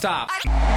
Stop.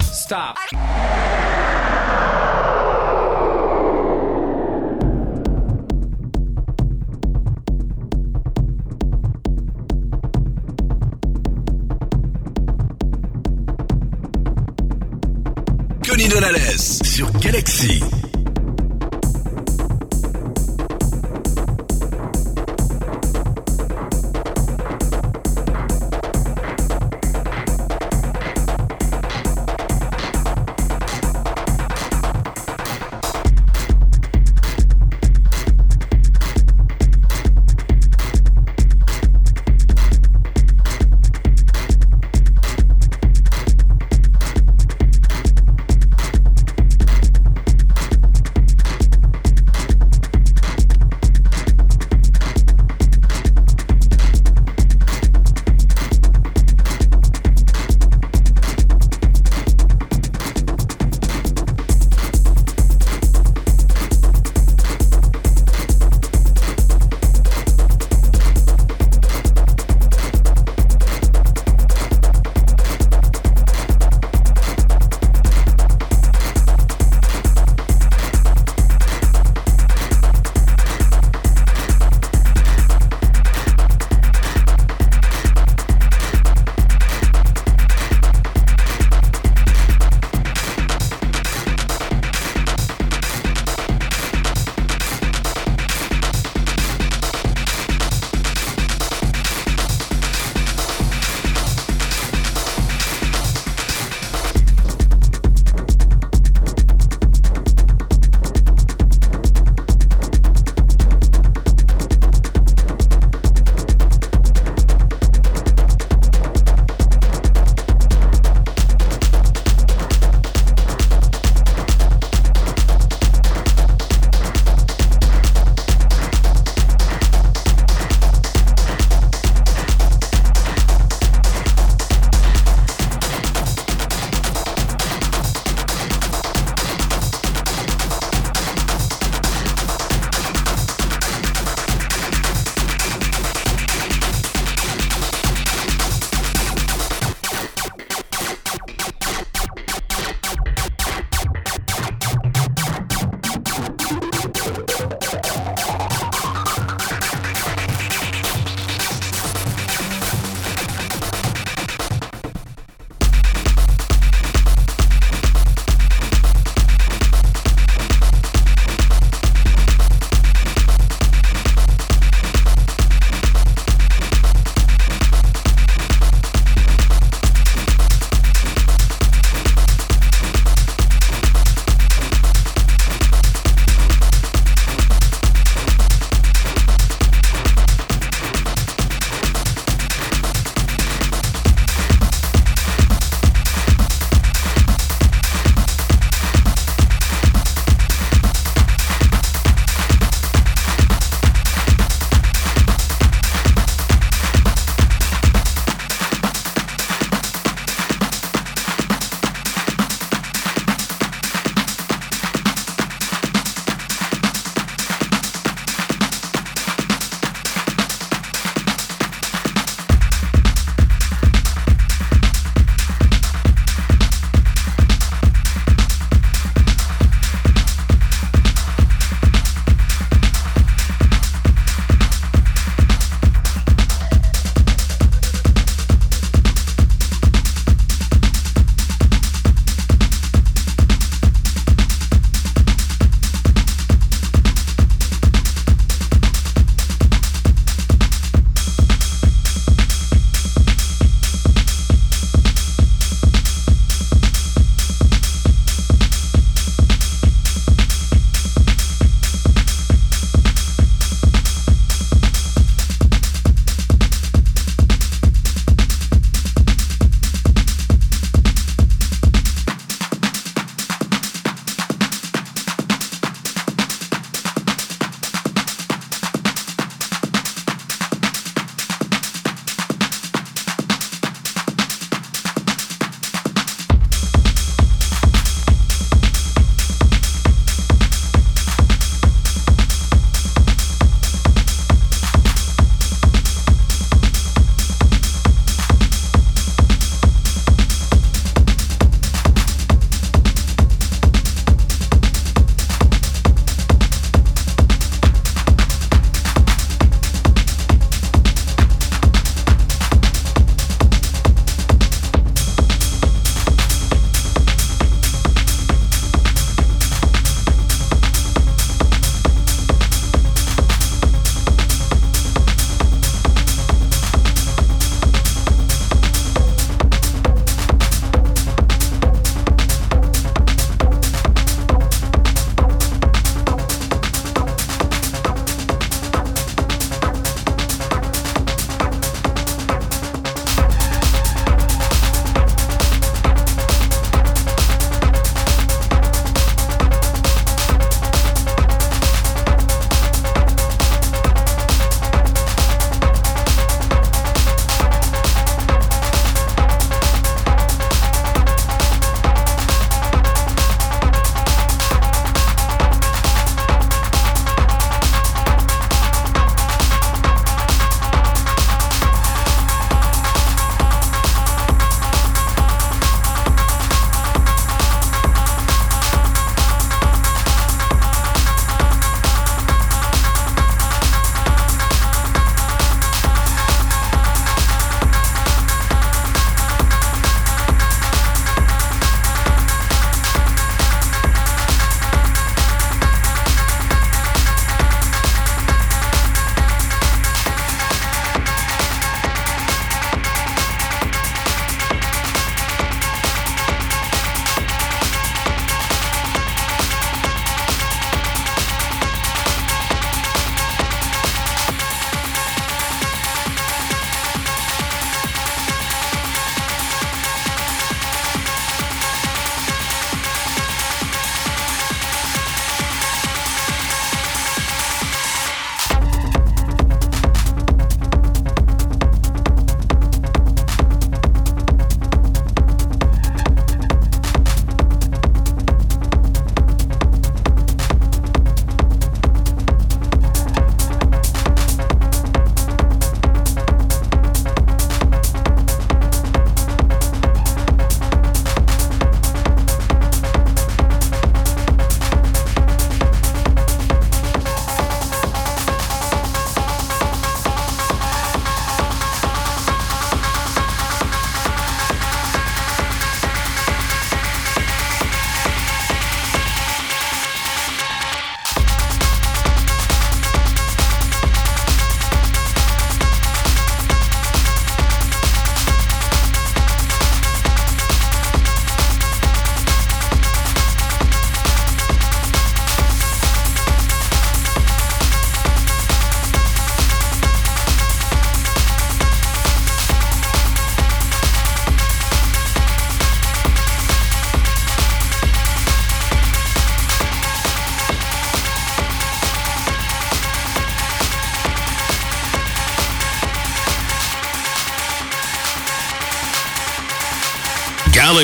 Stop. Connie Donales sur Galaxy.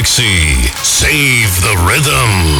Galaxy. Save the rhythm.